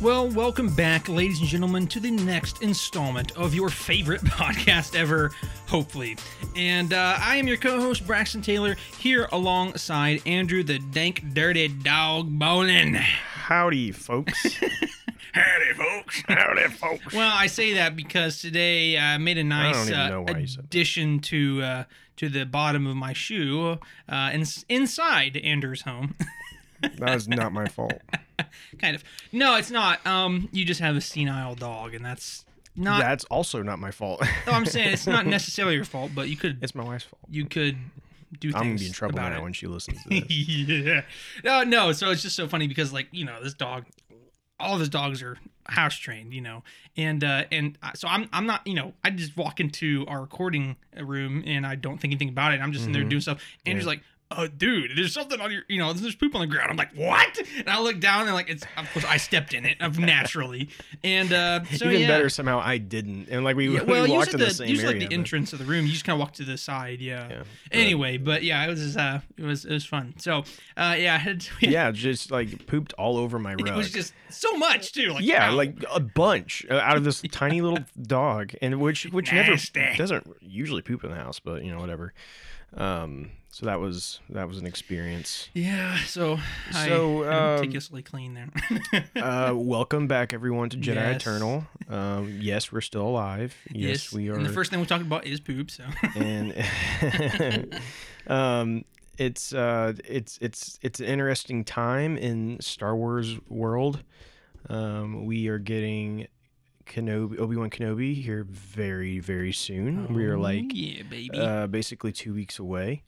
Well, welcome back, ladies and gentlemen, to the next installment of your favorite podcast ever, hopefully. And uh, I am your co host, Braxton Taylor, here alongside Andrew the Dank Dirty Dog Bowling. Howdy, folks. Howdy, folks. Howdy, folks. Well, I say that because today I made a nice uh, know why you said that. addition to uh, to the bottom of my shoe uh, in, inside Andrew's home. That was not my fault. kind of. No, it's not. Um, you just have a senile dog, and that's not. That's also not my fault. no, I'm saying it's not necessarily your fault, but you could it's my wife's fault. you could do things I'm gonna be in trouble now it. when she listens to this. yeah. No, no. So it's just so funny because like you know this dog, all of his dogs are house trained, you know, and uh and so I'm I'm not you know I just walk into our recording room and I don't think anything about it. I'm just in there doing stuff. Andrew's like. Oh, dude, there's something on your, you know, there's poop on the ground. I'm like, what? And I look down and like, it's, of course, I stepped in it, of naturally. And, uh, so Even yeah. better, somew I didn't. And like we, Yeah, we walked to the, the same usually area. like the but- entrance of the room, you just kind of walk to the side, yeah. Yeah, Anyway, but yeah, it was uh, it was it was fun. So, uh, yeah, I had yeah, just like pooped all over my rug. it was just so much too. Like yeah, wow. like a bunch uh, out of this tiny little dog, and which which Nasty. never doesn't usually poop in the house, but you know whatever. Um, so that was that was an experience. yeah. So So, had um, meticulously clean there. Uh, welcome back, everyone, to Jedi Yes. Eternal. Um, yes, we're still alive. Yes, we are. And the first thing we talked about is poop. So and um, it's uh, it's it's it's an interesting time in Star Wars world. Um, we are getting Kenobi, Obi Wan Kenobi here very very soon. we are Oh, like yeah, baby. uh, basically two weeks away.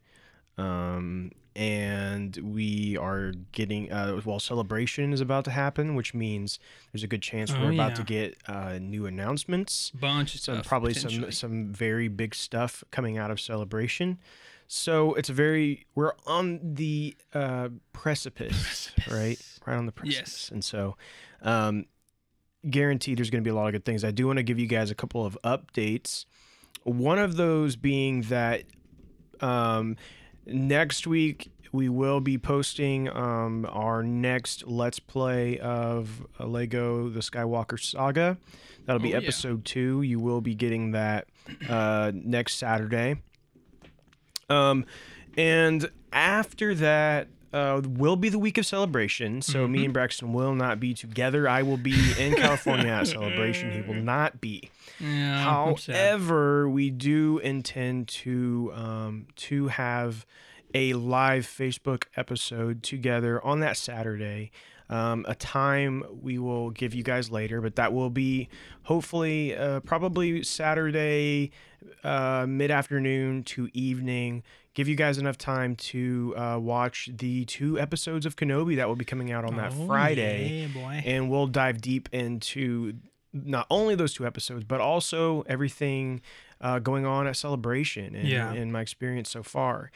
Um, and we are getting uh, well, celebration is about to happen, which means there's a good chance Oh, we're about to get uh, new announcements. Bunch of some stuff. probably some some very big stuff coming out of celebration. So it's a very we're on the uh precipice, right? Right on the precipice. Yes. and so um guaranteed there's going to be a lot of good things. I do want to give you guys a couple of updates. One of those being that um next week we will be posting um, our next let's play of lego the skywalker saga. That'll be Oh, yeah. episode two. You will be getting that uh, next saturday. Um, and after that uh, will be the week of celebration. So Mm-hmm. me and Braxton will not be together. I will be in California at celebration. He will not be. yeah, However, we do intend to um, to have a live Facebook episode together on that Saturday. Um, a time we will give you guys later, but that will be hopefully uh, probably Saturday uh, mid afternoon to evening. Give you guys enough time to uh, watch the two episodes of Kenobi that will be coming out on that Oh, Friday yeah, and we'll dive deep into not only those two episodes, but also everything uh, going on at Celebration and, Yeah. and my experience so far.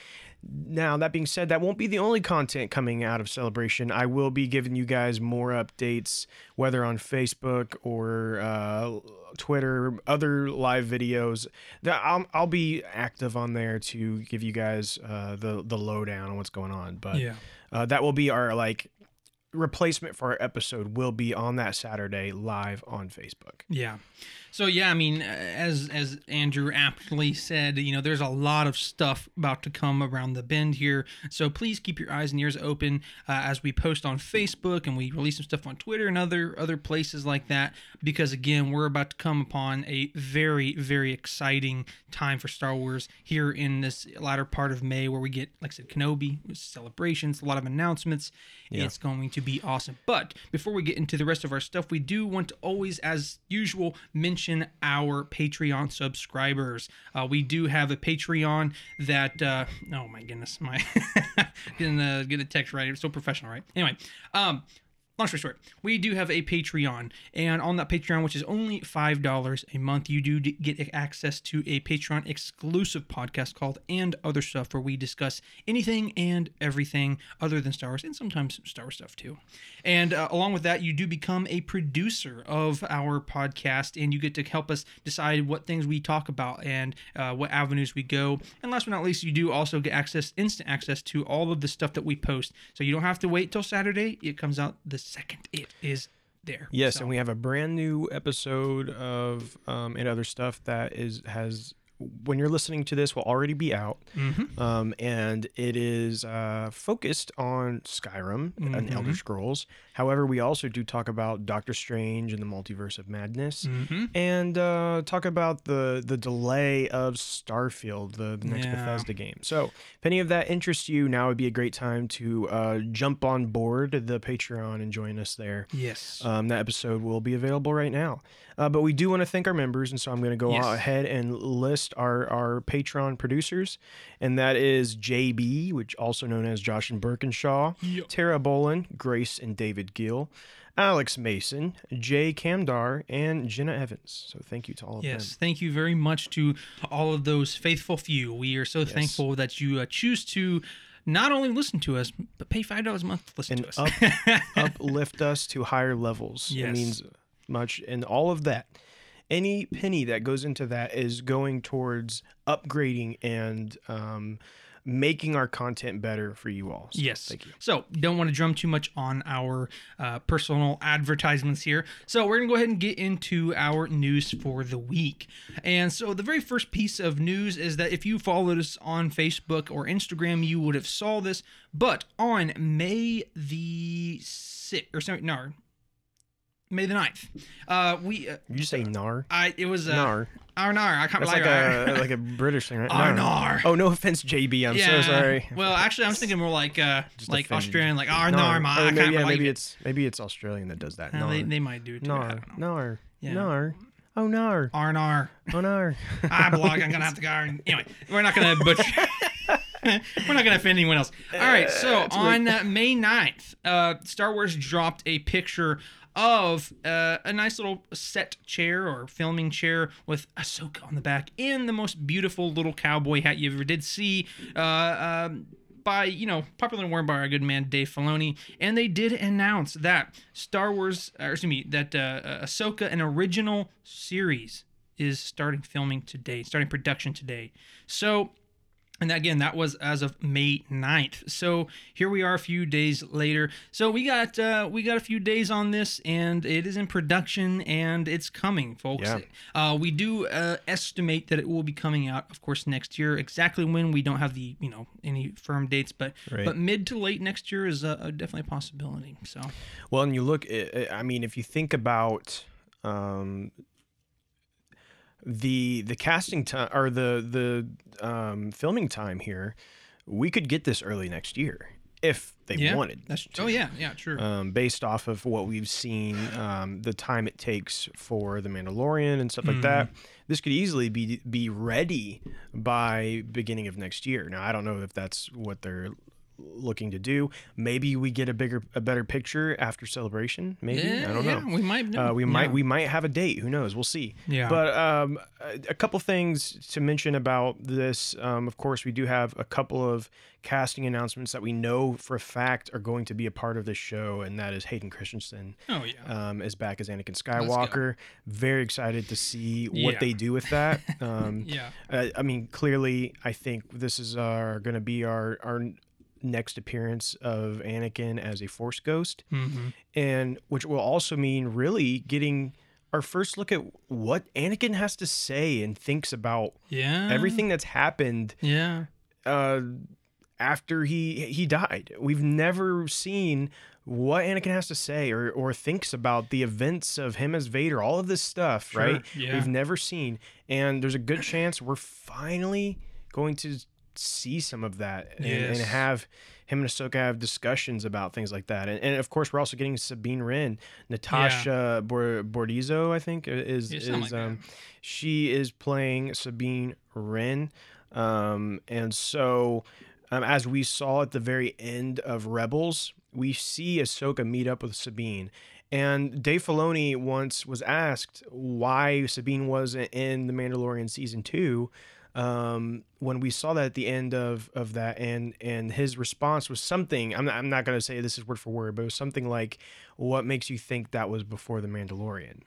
Now, that being said, that won't be the only content coming out of Celebration. I will be giving you guys more updates, whether on Facebook or uh, Twitter, other live videos. That I'll, I'll be active on there to give you guys uh, the the lowdown on what's going on. But yeah. uh, that will be our like replacement for our episode will be on that Saturday live on Facebook. Yeah. So yeah, I mean, as as Andrew aptly said, you know, there's a lot of stuff about to come around the bend here. So please keep your eyes and ears open uh, as we post on Facebook and we release some stuff on Twitter and other other places like that. Because again, we're about to come upon a very very exciting time for Star Wars here in this latter part of May, where we get, like I said, Kenobi celebrations, a lot of announcements. It's going to be awesome. But before we get into the rest of our stuff, we do want to always, as usual, mention our Patreon subscribers. Uh, we do have a Patreon that, uh, oh my goodness, my getting a get a text right. It's so professional, right? Anyway, um, long story short, we do have a Patreon, and on that Patreon, which is only five dollars a month, you do get access to a Patreon exclusive podcast called "And Other Stuff," where we discuss anything and everything other than Star Wars, and sometimes Star Wars stuff too. And uh, along with that, you do become a producer of our podcast, and you get to help us decide what things we talk about and uh, what avenues we go. And last but not least, you do also get access, instant access to all of the stuff that we post. So you don't have to wait till Saturday; it comes out the second it is there. Yes, So- and we have a brand new episode of um, and other stuff that is has when you're listening to this will already be out, Mhm. um, and it is uh, focused on Skyrim and Elder Mhm. Scrolls. However, we also do talk about Doctor Strange and the Multiverse of Madness. Mhm. And uh, talk about the the delay of Starfield, the, the next Yeah. Bethesda game. So, if any of that interests you, now would be a great time to uh, jump on board the Patreon and join us there. Yes. Um, that episode will be available right now. Uh, but we do want to thank our members, and so I'm going to go Yes. ahead and list our, our Patreon producers, and that is JB, which also known as Josh and Birkinshaw, Yep. Tara Bolin, Grace and David Gill, Alex Mason, Jay Kamdar, and Jenna Evans. So thank you to all of us. Yes, them. thank you very much to all of those faithful few. We are so thankful that you uh, choose to not only listen to us, but pay five dollars a month to listen And to us. Uplift us to higher levels. It Yes. means much, and all of that. Any penny that goes into that is going towards upgrading and um, making our content better for you all. So, Yes. Thank you. So, don't want to drum too much on our uh, personal advertisements here. So, we're going to go ahead and get into our news for the week. And so, the very first piece of news is that if you followed us on Facebook or Instagram, you would have saw this. But on May the 6th, or sorry, no, May the 9th, uh, we, uh, You say nar? I, it was, uh, nar. Ar nar. I can't That's like a like a British thing, right? Nar. Oh, no offense, JB. I'm so sorry. Well, actually, I was thinking more like uh, Just like offended. Australian, like ar Nar. nar, I maybe, can't yeah, believe maybe it. it's maybe it's Australian that does that. Uh, they, they might do it too. Nar. Nar. Yeah. Nar. Oh, nar. R and R. Oh, nar. I blog. I'm gonna have to go. and- Anyway, we're not gonna butcher. we're not gonna offend anyone else. All right. So on uh, May 9th, uh, Star Wars dropped a picture of uh, a nice little set chair or filming chair with Ahsoka on the back in the most beautiful little cowboy hat you ever did see. Uh, um, by you know popularly worn by our good man Dave Filoni, and they did announce that Star Wars, or excuse me, that uh, uh, Ahsoka, an original series, is starting filming today, starting production today. So, and again, that was as of May 9th. So here we are, a few days later. So we got uh, we got a few days on this, and it is in production, and it's coming, folks. Yeah. Uh, we do uh, estimate that it will be coming out, of course, next year. Exactly when we don't have the you know any firm dates, but Right. but mid to late next year is uh, definitely a possibility. So Well, and you look, I I mean, if you think about um, the the casting time or the the um, filming time here, we could get this early next year if they yeah, wanted. That's to. oh yeah, yeah, true. Um, based off of what we've seen, um, the time it takes for the Mandalorian and stuff like that, Mm-hmm. this could easily be be ready by beginning of next year. Now, I don't know if that's what they're looking to do. Maybe we get a bigger, a better picture after celebration. Maybe yeah, I don't yeah, know. We might. Uh, we Yeah. might we might have a date. Who knows? We'll see. Yeah. But um, a, couple things to mention about this. Um, of course, we do have a couple of casting announcements that we know for a fact are going to be a part of this show, and that is Hayden Christensen Oh yeah. um, is back as Anakin. Skywalker. Very excited to see what they do with that. Um, yeah. uh, I mean, clearly, I think this is our going to be our our next appearance of Anakin as a Force ghost hmm and which will also mean really getting our first look at what Anakin has to say and thinks about Yeah. everything that's happened Yeah. uh, after he he died. We've never seen what Anakin has to say or or thinks about the events of him as Vader, all of this stuff, Sure, right? yeah. We've never seen, and there's a good chance we're finally going to see some of that and, and have him and Ahsoka have discussions about things like that. And, and of course, we're also getting Sabine Wren, Natasha Bor- Bordizzo, I think is is like um, she is playing Sabine Wren, um, and so um, as we saw at the very end of Rebels, we see Ahsoka meet up with Sabine. And Dave Filoni once was asked why Sabine wasn't in The Mandalorian season two. Um, when we saw that at the end of, of that, and and his response was something. I'm not, I'm not gonna say this is word for word, but it was something like, "What makes you think that was before the Mandalorian?"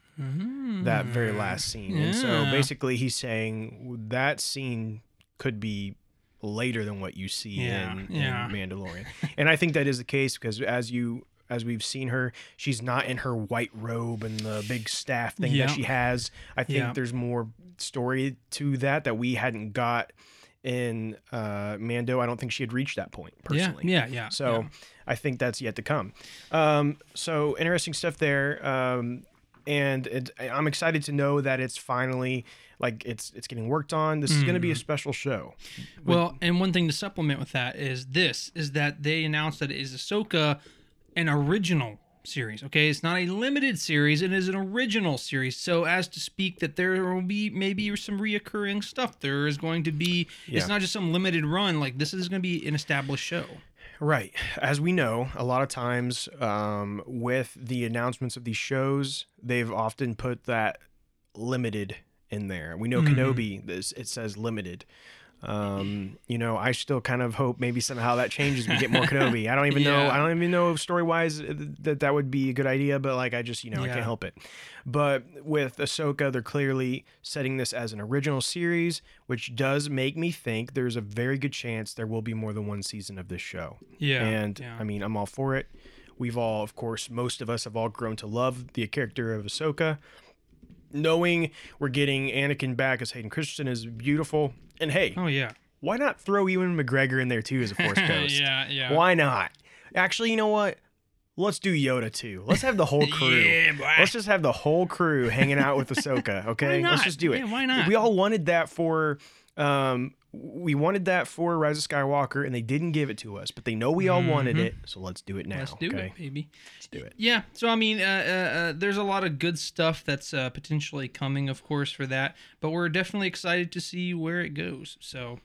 That very last scene. And so Mm-hmm. Basically, he's saying that scene could be later than what you see Yeah, in, yeah. in Mandalorian. and I think that is the case because as you as we've seen her. She's not in her white robe and the big staff thing Yeah. that she has. I think Yeah. there's more story to that that we hadn't got in uh, Mando. I don't think she had reached that point personally. Yeah, yeah, yeah. So. I think that's yet to come. Um, so interesting stuff there. Um, and it, I'm excited to know that it's finally like it's it's getting worked on. This is going to be a special show. Well, and one thing to supplement with that is this: is that they announced that it is Ahsoka, an original series. Okay, it's not a limited series; it is an original series. So, as to speak, that there will be maybe some reoccurring stuff. There is going to be. Yeah. It's not just some limited run. Like this is going to be an established show. Right. As we know, a lot of times um, with the announcements of these shows, they've often put that limited in there. We know Kenobi, this, it says limited. Um, you know, I still kind of hope maybe somehow that changes. We get more Kenobi. I don't even know. I don't even know story wise that that would be a good idea. But like, I just you know I can't help it. But with Ahsoka, they're clearly setting this as an original series, which does make me think there's a very good chance there will be more than one season of this show. Yeah, And yeah. I mean, I'm all for it. We've all, of course, most of us have all grown to love the character of Ahsoka. Knowing we're getting Anakin back as Hayden Christensen is beautiful. And hey, Oh yeah. why not throw Ewan McGregor in there too as a Force Ghost? yeah, yeah. Why not? Actually, you know what? Let's do Yoda too. Let's have the whole crew. Yeah, boy. Let's just have the whole crew hanging out with Ahsoka. Okay, let's just do it. Yeah, why not? We all wanted that for. Um, we wanted that for Rise of Skywalker, and they didn't give it to us. But they know we all wanted it, so let's do it now. Mm-hmm. Let's do okay? it, baby. Let's do it. Yeah. So I mean, uh, uh, uh, there's a lot of good stuff that's uh, potentially coming, of course, for that. But we're definitely excited to see where it goes. So,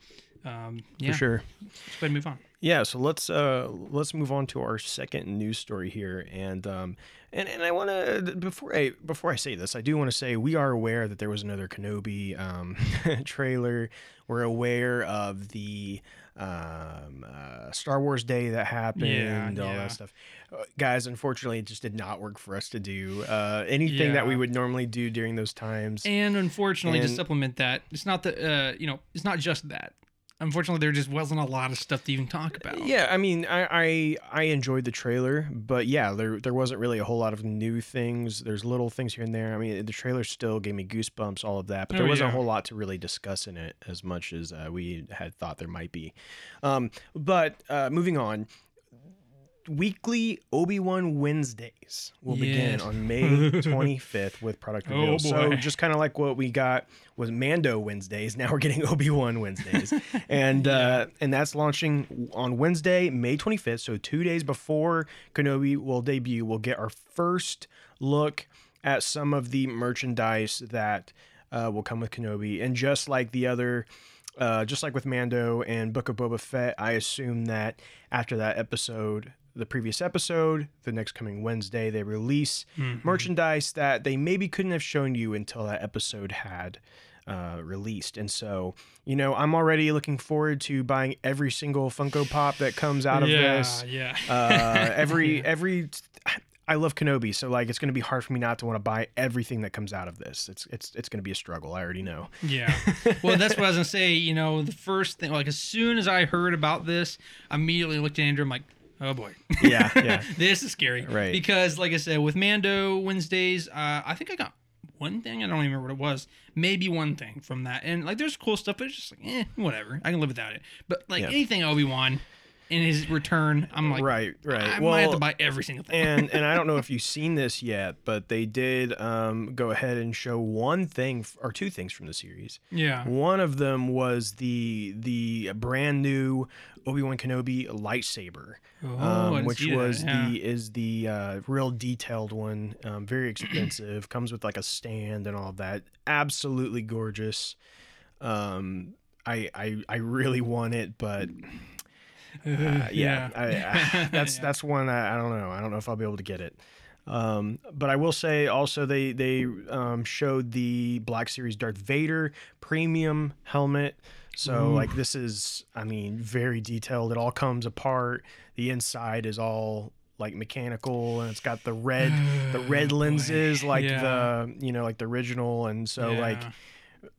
um, yeah, For sure. let's go ahead and move on. Yeah, so let's uh let's move on to our second news story here, and um and, and I want to before I before I say this, I do want to say we are aware that there was another Kenobi um trailer. We're aware of the um uh, Star Wars Day that happened, Yeah, all yeah. that stuff. Uh, guys, unfortunately, it just did not work for us to do uh anything that we would normally do during those times. And unfortunately, to supplement that, it's not the uh, you know, it's not just that. Unfortunately, there just wasn't a lot of stuff to even talk about. Yeah, I mean, I, I I enjoyed the trailer, but yeah, there there wasn't really a whole lot of new things. There's little things here and there. I mean, the trailer still gave me goosebumps, all of that, but there Oh, wasn't yeah. a whole lot to really discuss in it as much as uh, we had thought there might be. Um, but uh, moving on. Weekly Obi Wan Wednesdays will begin on May 25th with product Oh, reveal. so boy. just kind of like what we got was Mando Wednesdays. Now we're getting Obi Wan Wednesdays, and uh, and that's launching on Wednesday, May 25th. So two days before Kenobi will debut, we'll get our first look at some of the merchandise that uh, will come with Kenobi. And just like the other, uh, just like with Mando and Book of Boba Fett, I assume that after that episode. The previous episode, the next coming Wednesday, they release merchandise that they maybe couldn't have shown you until that episode had uh, released. And so, you know, I'm already looking forward to buying every single Funko Pop that comes out of yeah, this. yeah. Uh, every every. I love Kenobi, so like it's going to be hard for me not to want to buy everything that comes out of this. It's it's it's going to be a struggle. I already know. Yeah. Well, that's what I was gonna say. You know, the first thing, like as soon as I heard about this, I immediately looked at Andrew. I'm like, oh boy. Yeah, yeah. this is scary. Right. Because, like I said, with Mando Wednesdays, uh, I think I got one thing. I don't even remember what it was. Maybe one thing from that. And like, there's cool stuff, but it's just like, eh, whatever. I can live without it. But like Yeah. anything Obi Wan in his return, I'm like, right, right. I well, might have to buy every single thing. and and I don't know if you've seen this yet, but they did um, go ahead and show one thing or two things from the series. yeah. One of them was the the brand new Obi Wan Kenobi lightsaber, Oh, um, which see that, was yeah. the is the uh, real detailed one. Um, very expensive. Comes with like a stand and all of that. Absolutely gorgeous. Um, I I I really want it, but uh, yeah, I, I, that's Yeah. that's one I, I don't know. I don't know if I'll be able to get it. Um, but I will say also they they um, showed the Black Series Darth Vader premium helmet. So Ooh. like this is I mean very detailed. It all comes apart. The inside is all like mechanical and it's got the red the red lenses like Yeah. the you know like the original and so like Yeah.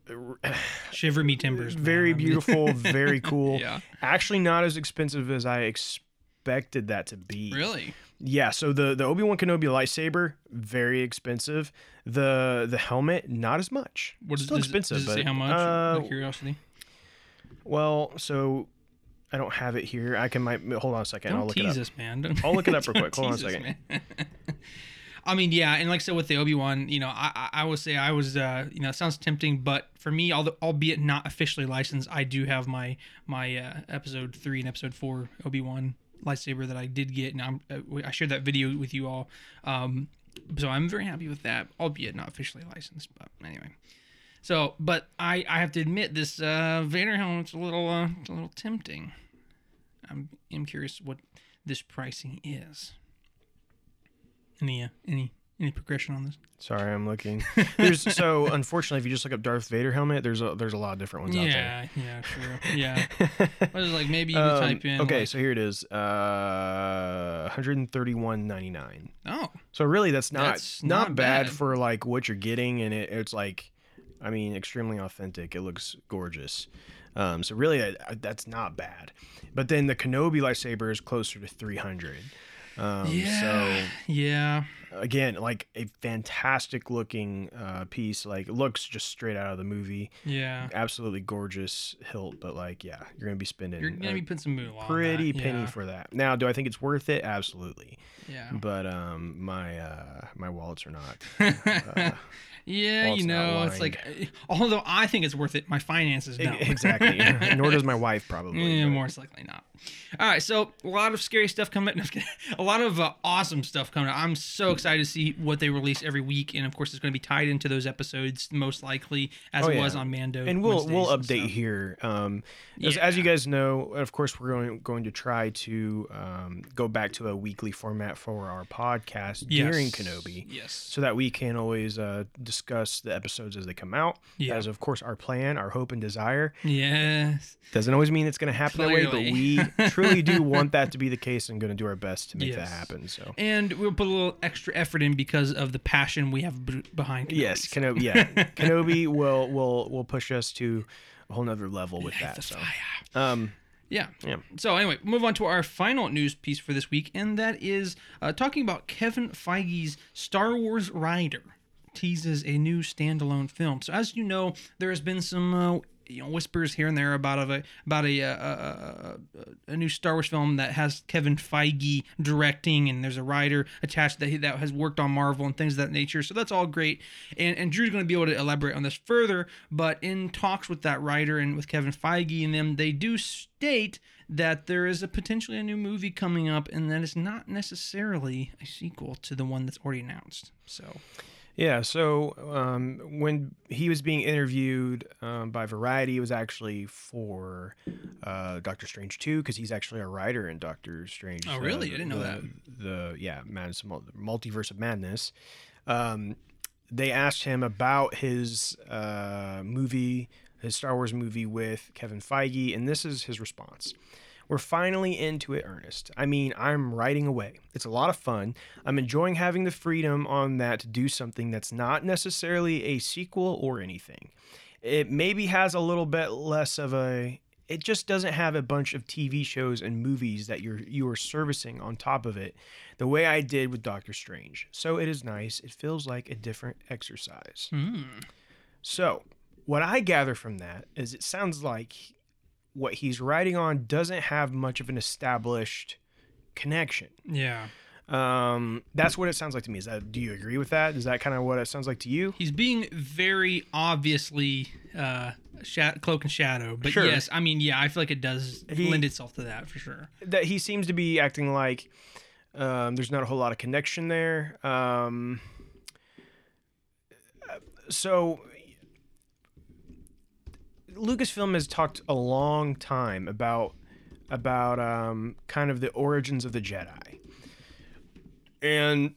shiver me timbers. very I'm- beautiful, very cool. Yeah. Actually, not as expensive as I expected that to be. Really? Yeah, so the the Obi Wan Kenobi lightsaber very expensive. The the helmet not as much. What is Still does, expensive, Does it but say how much? uh, curiosity. well, so I don't have it here. I can might hold on a 2nd Don't I'll look tease it up. us, man. Don't, I'll look it up real quick. Hold on a second. I mean, yeah, and like I said with the Obi Wan, you know, I I would say I was, uh, you know, sounds tempting, but for me, although albeit not officially licensed, I do have my my uh, episode three and episode four Obi Wan lightsaber that I did get, and I'm, uh, I shared that video with you all. Um, so I'm very happy with that, albeit not officially licensed. But anyway, so but I I have to admit this uh, Vader helmet's a little uh, it's a little tempting. I'm am curious what this pricing is. Any uh, any any progression on this? Sorry, I'm looking. There's so unfortunately, if you just look up Darth Vader helmet, there's a there's a lot of different ones out there. Yeah, yeah, true. Yeah, I was like maybe you could Um, type in. okay, like- so here it is. Uh, 131.99. oh, So really, that's not That's not, not bad, bad. for like what you're getting, and it, it's like, I mean, extremely authentic. It looks gorgeous. Um, so really, I, I- that's not bad. But then the Kenobi lightsaber is closer to 300. Um, yeah, yeah, So again, like a fantastic looking uh, piece. Like it looks just straight out of the movie. yeah. Absolutely gorgeous hilt. But like, yeah, you're gonna be spending You're gonna be putting some on pretty that. penny yeah. for that. Now, do I think it's worth it? Absolutely. Yeah. But um, my uh, my wallets are not. Uh, yeah, you know, it's like, uh, although I think it's worth it, my finances don't. E- exactly. Nor does my wife probably. Yeah, more likely not. All right, so a lot of scary stuff coming. no, a lot of uh, awesome stuff coming. I'm so excited to see what they release every week, and of course, it's going to be tied into those episodes most likely, as Oh, it yeah. was on Mando. and we'll we'll update here. Um, as, as you guys know, of course, we're going going to try to um, go back to a weekly format for our podcast during Kenobi, Yes. so that we can always uh, discuss the episodes as they come out. Yeah. As of course, our plan, our hope, and desire Yes. doesn't always mean it's going to happen that way, but we truly do want that to be the case, and going to do our best to make that happen. So. And we'll put a little extra effort in because of the passion we have b- behind. Yes, Kenobi. Yeah, Kenobi will will will push us to a whole nother level with Light that. So, um, Yeah. Yeah. So anyway, move on to our final news piece for this week, and that is uh, talking about Kevin Feige's Star Wars Rider teases a new standalone film. So as you know, there has been some. Uh, you know, whispers here and there about a about a, uh, uh, uh, a new Star Wars film that has Kevin Feige directing, and there's a writer attached that he, that has worked on Marvel and things of that nature. So that's all great, and and Drew's going to be able to elaborate on this further. But in talks with that writer and with Kevin Feige and them, they do state that there is a potentially a new movie coming up, and that is not necessarily a sequel to the one that's already announced. So yeah. So um, when he was being interviewed um, by Variety, it was actually for uh, Doctor Strange two because he's actually a writer in Doctor Strange. Oh, uh, really? I didn't know the, that. The yeah, Madness, Multiverse of Madness. Um, they asked him about his uh, movie, his Star Wars movie with Kevin Feige, and this is his response. We're finally into it, Ernest. I mean, I'm writing away. It's a lot of fun. I'm enjoying having the freedom on that to do something that's not necessarily a sequel or anything. It maybe has a little bit less of a. It just doesn't have a bunch of TV shows and movies that you're you are servicing on top of it, the way I did with Doctor Strange. So it is nice. It feels like a different exercise. hmm. So, what I gather from that is it sounds like what he's writing on doesn't have much of an established connection. yeah, Um, that's what it sounds like to me. Is that do you agree with that? Is that kind of what it sounds like to you? he's being very obviously uh, cloak and shadow. But Sure. yes, I mean, yeah, I feel like it does He- lend itself to that for sure. That he seems to be acting like um, there's not a whole lot of connection there. Um, so Lucasfilm has talked a long time about about um, kind of the origins of the Jedi, and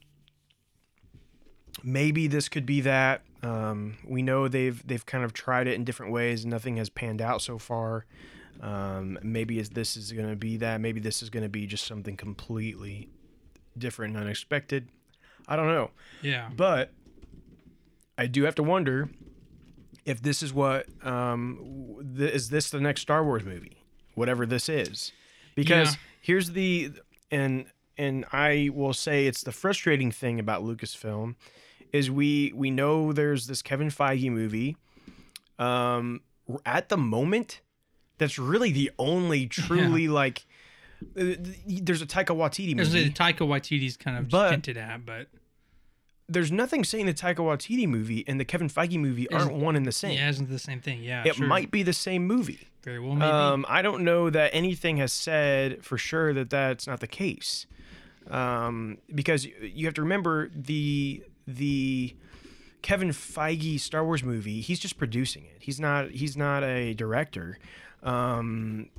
maybe this could be that. Um, we know they've they've kind of tried it in different ways. And nothing has panned out so far. Um, maybe this is going to be that. Maybe this is going to be just something completely different and unexpected. I don't know. Yeah, But I do have to wonder if this is what um, th- is this the next Star Wars movie, whatever this is, because Yeah. here's the and and I will say it's the frustrating thing about Lucasfilm is we we know there's this Kevin Feige movie. Um, at the moment, that's really the only truly like. uh, There's a Taika Waititi movie. There's a Taika Waititi's kind of But- hinted at, but there's nothing saying the Taika Waititi movie and the Kevin Feige movie aren't one and the same. yeah, isn't the same thing? Yeah, it sure. might be the same movie. very well maybe. Um, I don't know that anything has said for sure that that's not the case, um, because you have to remember the the Kevin Feige Star Wars movie. He's just producing it. He's not he's not a director, um,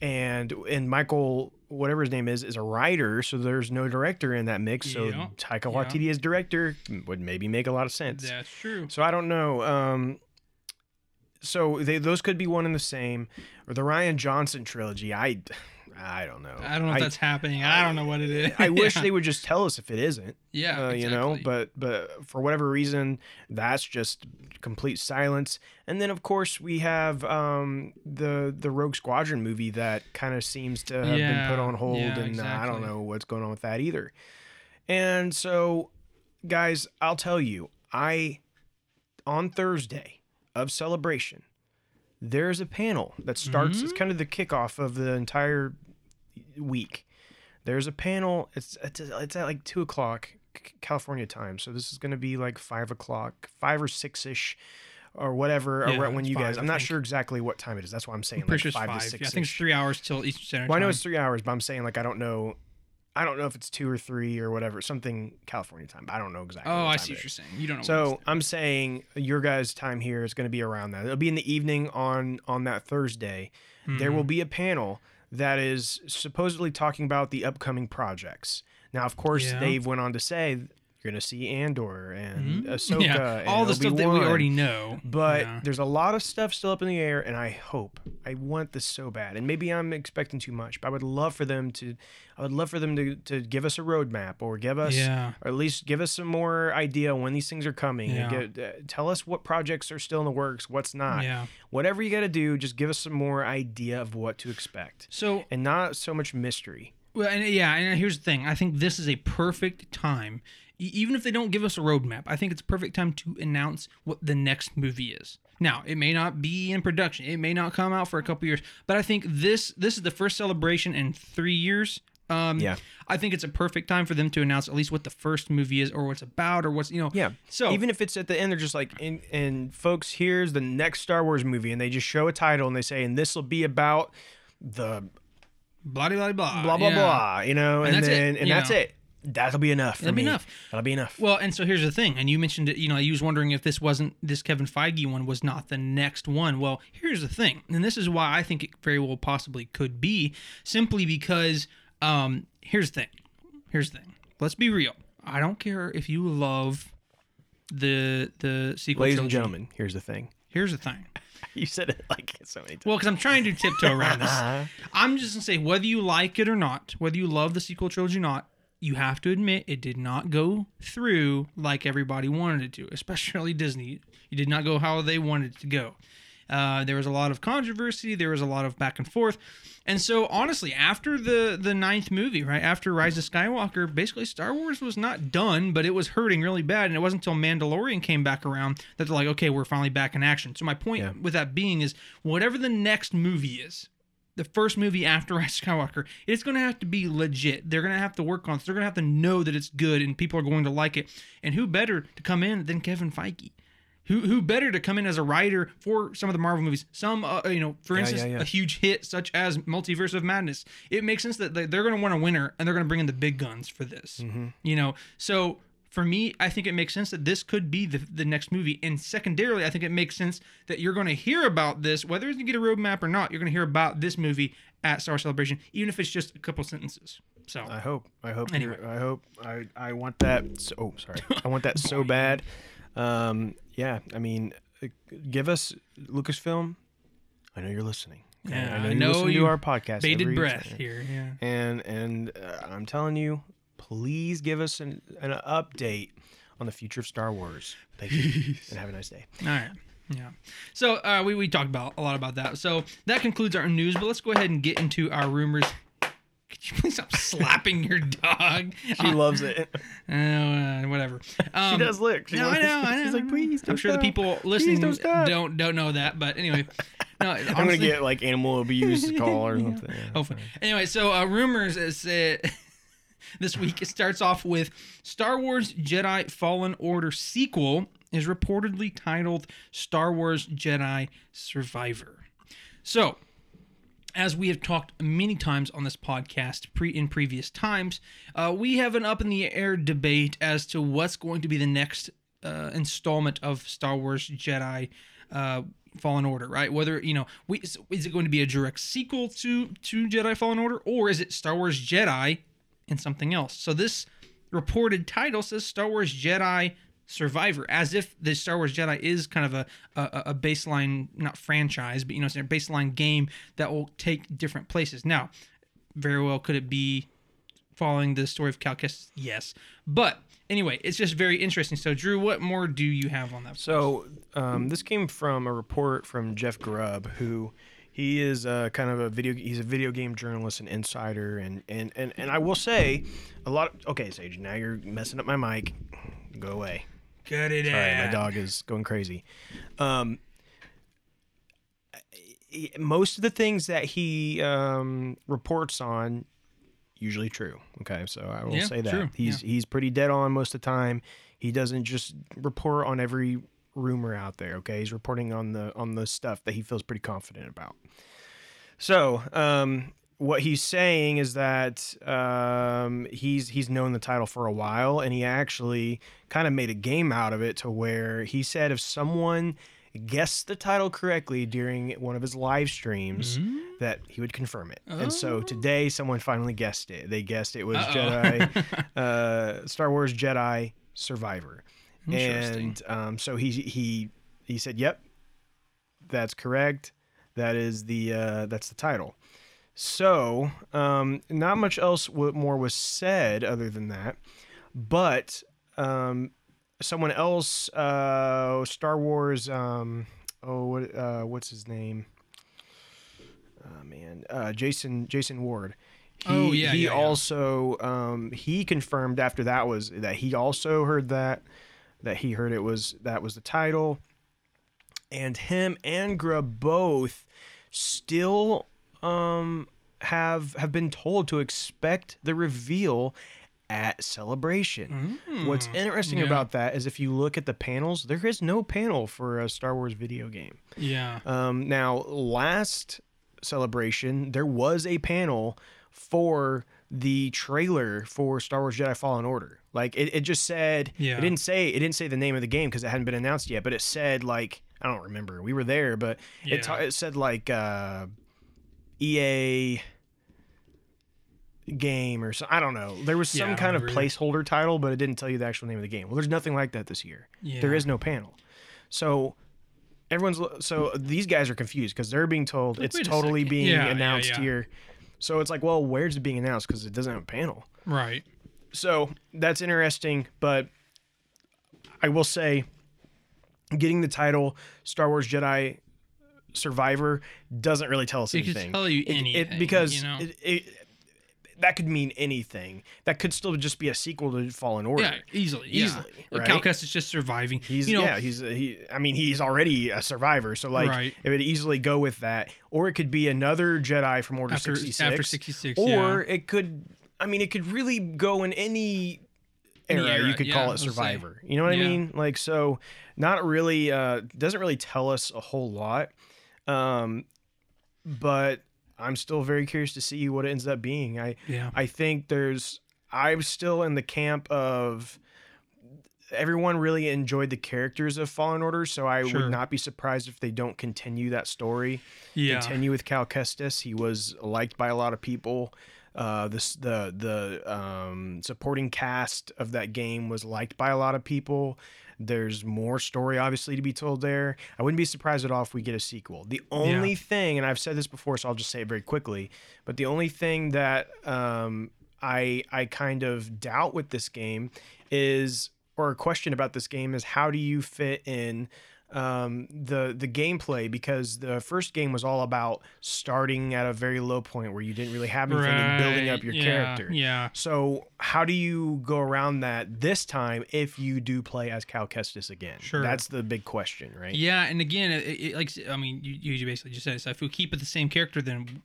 and and Michael whatever his name is is a writer. So there's no director in that mix. So Yeah, Taika yeah. Waititi as director would maybe make a lot of sense. That's true. So I don't know. Um, so they, those could be one and the same, or the Rian Johnson trilogy. I, I don't know. I don't know if that's happening. I don't know what it is. I wish Yeah. they would just tell us if it isn't. Yeah, uh, you know. But but for whatever reason, that's just complete silence. And then of course we have um, the the Rogue Squadron movie that kind of seems to have been put on hold, yeah, and uh, I don't know what's going on with that either. And so, guys, I'll tell you, I on Thursday of celebration, there's a panel that starts. Mm-hmm. It's kind of the kickoff of the entire week. There's a panel. It's it's, it's at like two o'clock C- California time. So this is going to be like five o'clock, five or six ish, or whatever. Yeah, or when you guys, five, I'm not sure exactly what time it is. That's why I'm saying I'm like sure five, five. to six. Yeah, I think it's three hours till Eastern Standard Well, I know it's three hours, but I'm saying like I don't know. I don't know if it's two or three or whatever. Something California time. I don't know exactly. Oh, I see what you're saying. You don't know. So I'm saying your guys' time here is going to be around that. It'll be in the evening on on that Thursday. There Mm-hmm. will be a panel that is supposedly talking about the upcoming projects. Now, of course, Yeah. Dave went on to say you're going to see Andor and Mhm. Ahsoka yeah, and all the stuff that we already know. But yeah. there's a lot of stuff still up in the air, and I hope I want this so bad. And maybe I'm expecting too much, but I would love for them to. I would love for them to, to give us a roadmap or give us, Yeah. or at least give us some more idea when these things are coming. and Yeah. get- uh, tell us what projects are still in the works, what's not. yeah. Whatever you got to do, just give us some more idea of what to expect, So and not so much mystery. Well, and yeah, and here's the thing. I think this is a perfect time, even if they don't give us a roadmap. I think it's a perfect time to announce what the next movie is. Now, it may not be in production. It may not come out for a couple years, but I think this this is the first celebration in three years. Um, Yeah. I think it's a perfect time for them to announce at least what the first movie is, or what's about, or what's you know. Yeah. So even if it's at the end, they're just like, and, and folks, here's the next Star Wars movie, and they just show a title and they say, and this will be about the blah blah blah blah blah yeah. blah, you know, and, And that's it, then and you that's know. it. That'll be enough. That'll be me. enough. That'll be enough. Well, and so here's the thing, and you mentioned it. You know, you was wondering if this wasn't this Kevin Feige one was not the next one. Well, here's the thing, and this is why I think it very well possibly could be, simply because um, here's the thing. Here's the thing. Let's be real. I don't care if you love the the sequel. Ladies and gentlemen, here's the thing. Here's the thing. You said it like so many times. Well, because I'm trying to tiptoe around this. I'm just gonna say whether you like it or not, whether you love the sequel trilogy or not, you have to admit it did not go through like everybody wanted it to, especially Disney. It did not go how they wanted it to go. Uh, there was a lot of controversy. There was a lot of back and forth, and so honestly, after the the ninth movie, right after Rise of Skywalker, basically Star Wars was not done, but it was hurting really bad. And it wasn't until Mandalorian came back around that they're like, okay, we're finally back in action. So my point Yeah. with that being is, whatever the next movie is, the first movie after Rise of Skywalker, it's going to have to be legit. They're going to have to work on it. They're going to have to know that it's good and people are going to like it. And who better to come in than Kevin Feige? Who, who better to come in as a writer for some of the Marvel movies? Some, uh, you know, for Yeah, instance, yeah, yeah. a huge hit such as Multiverse of Madness. It makes sense that they- they're going to want a winner and they're going to bring in the big guns for this. Mm-hmm. You know, so for me, I think it makes sense that this could be the, the next movie. And secondarily, I think it makes sense that you're going to hear about this, whether you get a roadmap or not. You're going to hear about this movie at Star Celebration, even if it's just a couple sentences. So I hope. I hope. Anyway. I hope. I I want that. So, oh, sorry. I want that so bad. Um. Yeah. I mean, uh, give us Lucasfilm. I know you're listening. Yeah, I know I you know listen you to our podcast. bated breath here. Yeah. And and uh, I'm telling you, please give us an, an update on the future of Star Wars. Thank you, and have a nice day. All right. Yeah. So uh, we, we talked about a lot about that. So that concludes our news, but let's go ahead and get into our rumors. Could you please stop slapping your dog. She loves it. Oh, uh, whatever. Um, she does lick. She no, I know. I know. She's like, please. I'm sure the people listening don't don't don't know that, but anyway. No, I'm gonna get like animal abuse call or something. Yeah. Hopefully. Anyway, so uh, rumors is uh, this week it starts off with Star Wars Jedi Fallen Order sequel is reportedly titled Star Wars Jedi Survivor. So, as we have talked many times on this podcast pre in previous times, uh, we have an up in the air debate as to what's going to be the next uh, installment of Star Wars Jedi uh, Fallen Order, right? Whether you know, we, is is it going to be a direct sequel to to Jedi Fallen Order, or is it Star Wars Jedi and something else? So this reported title says Star Wars Jedi Survivor, as if the Star Wars Jedi is kind of a a, a baseline, not franchise, but you know, it's a baseline game that will take different places. Now, very well, could it be following the story of Cal Kestis? Yes, but anyway, it's just very interesting. So, Drew, what more do you have on that? So um, this came from a report from Jeff Grubb, who he is uh, kind of a video. He's a video game journalist and insider, and and and and I will say, a lot. Of, okay, Sage, now you're messing up my mic. Go away. Cut it Sorry, my dog is going crazy. Um, most of the things that he um, reports on usually true. Okay, so I will Yeah, say that true, he's he's pretty dead on most of the time. He doesn't just report on every rumor out there. Okay, he's reporting on the on the stuff that he feels pretty confident about. So, um, what he's saying is that um, he's he's known the title for a while, and he actually kind of made a game out of it to where he said if someone guessed the title correctly during one of his live streams, that he would confirm it. And so today, someone finally guessed it. They guessed it was Uh-oh. Jedi, uh, Star Wars Jedi Survivor. And um, so he he he said, "Yep, that's correct. That is the uh, that's the title." So, um, not much else more was said other than that, but um, someone else, uh, Star Wars, um, oh, what, uh, what's his name? Oh man, uh, Jason Jason Ward. He, Oh, yeah, he yeah, yeah. also um, he confirmed after that was that he also heard that that he heard it was that was the title, and him and Grubb both still um have have been told to expect the reveal at celebration. What's interesting Mm, yeah. about that is if you look at the panels, there is no panel for a Star Wars video game. Yeah. Um, now, last celebration, there was a panel for the trailer for Star Wars Jedi Fallen Order. Like it, it just said Yeah. it didn't say it didn't say the name of the game because it hadn't been announced yet, but it said like I don't remember. We were there, but Yeah. it ta- it said like uh, EA game or so I don't know. There was some don't kind of placeholder title, but it didn't tell you the actual name of the game. Well, there's nothing like that this year. There Yeah. is no panel. So everyone's so these guys are confused because they're being told Like, it's totally being Yeah, yeah, announced yeah. here. So it's like, well, where's it being announced? Because it doesn't have a panel. Right. So that's interesting, but I will say, getting the title Star Wars Jedi Survivor doesn't really tell us It could anything. tell you It- it- anything, because you know? it, it, that could mean anything. That could still just be a sequel to Fallen Order. Yeah, easily, yeah. Easily, right? Cal Kestis is just surviving. He's you know, yeah, he's he. I mean, he's already a survivor, so like Right. it would easily go with that, or it could be another Jedi from Order sixty six, after sixty six, or yeah. it could. I mean, it could really go in any era. Era, you could yeah, call it. Survivor. You know what Yeah. I mean? Like so, not really. Uh, doesn't really tell us a whole lot. Um, but I'm still very curious to see what it ends up being. I Yeah. I think there's I'm still in the camp of everyone really enjoyed the characters of Fallen Order, so I Sure. would not be surprised if they don't continue that story. Yeah. Continue with Cal Kestis. He was liked by a lot of people. Uh, this the the um, supporting cast of that game was liked by a lot of people. There's more story obviously to be told there. I wouldn't be surprised at all if we get a sequel. The only thing, and I've said this before, so I'll just say it very quickly, but the only thing that um, I I kind of doubt with this game is, or a question about this game is, how do you fit in um, the the gameplay because the first game was all about starting at a very low point where you didn't really have anything and building up your yeah, character. Yeah. So how do you go around that this time if you do play as Cal Kestis again? Sure. That's the big question, right? Yeah, and again, it, it, like I mean, you, you basically just said, so if we keep it the same character, then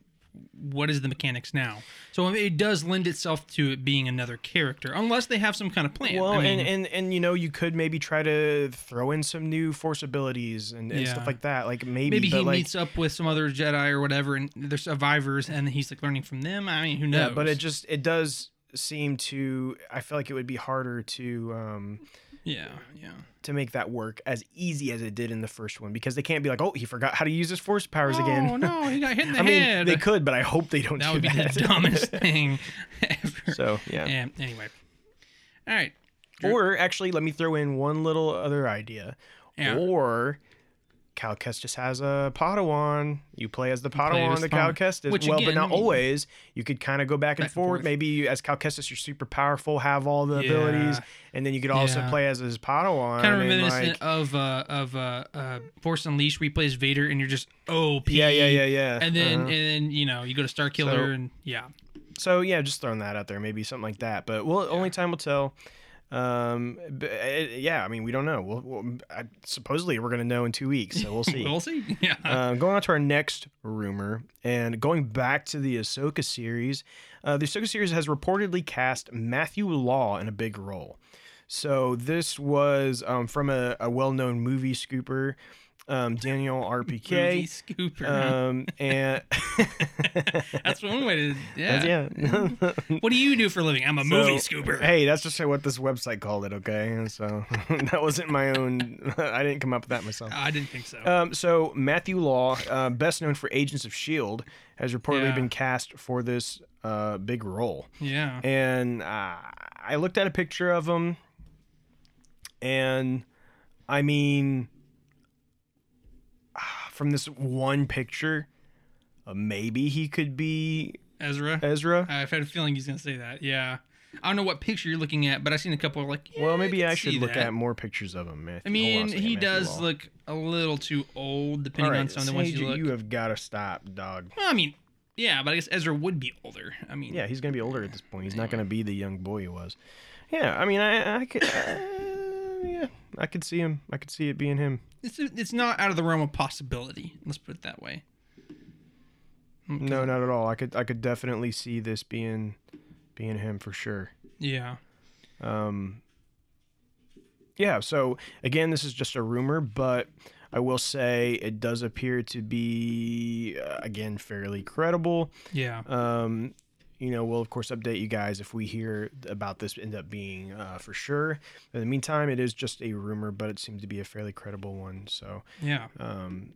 what is the mechanics now? So I mean, it does lend itself to it being another character, unless they have some kind of plan. Well, I mean, and, and and you know, you could maybe try to throw in some new force abilities and, and Yeah. stuff like that. Like maybe, maybe he like, meets up with some other Jedi or whatever, and they're survivors, and he's like learning from them. I mean, who knows? Yeah, but it just it does seem to. I feel like it would be harder to um yeah, yeah. to make that work as easy as it did in the first one because they can't be like, oh, he forgot how to use his force powers again. Oh no, he got hit in the I mean, they could, but I hope they don't that do would be that. the dumbest thing ever. so yeah. Yeah. Anyway, all right. Or actually, let me throw in one little other idea. Yeah. Or Cal Kestis has a Padawan. You play as the play Padawan as the Cal Padawan. Kestis. Which well, again, but not always. You could kind of go back and Back forth. forth. Maybe you, as Cal Kestis, you're super powerful, have all the abilities, and then you could also Yeah. play as his Padawan. kind of reminiscent like, of uh of uh, uh Force Unleashed where he plays Vader and you're just OP. yeah, yeah, yeah, yeah. And then Uh-huh. and then you know you go to Starkiller So- and yeah. So yeah, just throwing that out there, maybe something like that. But well, only time will tell. Um, but, uh, yeah, I mean, we don't know. We'll, we'll I, supposedly we're gonna know in two weeks, so we'll see. We'll see. Yeah. Um, going on to our next rumor, and going back to the Ahsoka series, uh, the Ahsoka series has reportedly cast Matthew Law in a big role. So this was um, from a, a well-known movie scooper, um, Daniel Movie RPK, scooper. um, and That's one way to yeah. yeah. What do you do for a living? I'm a movie scooper. Hey, that's just what this website called it. Okay, so that wasn't my own. I didn't come up with that myself. I didn't think so. Um, so Matthew Law, uh, best known for Agents of Shield, has reportedly Yeah. been cast for this uh, big role. yeah. And uh, I looked at a picture of him, and I mean, from this one picture, uh, maybe he could be Ezra. Ezra. I've had a feeling he's gonna say that. Yeah. I don't know what picture you're looking at, but I've seen a couple like. yeah, well, maybe can I should look that. at more pictures of him. Matthew. I mean, on second, he Matthew does Law. look a little too old, depending on right, some of the ones you look. you have got to stop, dog. Well, I mean, yeah, but I guess Ezra would be older. I mean, Yeah, he's gonna be older at this point. He's not gonna be the young boy he was. Yeah, I mean, I, I could, uh, yeah, I could see him. I could see it being him. it's it's not out of the realm of possibility. Let's put it that way. No, not at all. I could, I could definitely see this being, being him for sure. Yeah. Um, yeah. So again, this is just a rumor, but I will say it does appear to be uh, again fairly credible. Yeah. Um, you know, we'll of course update you guys if we hear about this end up being uh, for sure. In the meantime, it is just a rumor, but it seems to be a fairly credible one. So, Yeah. um,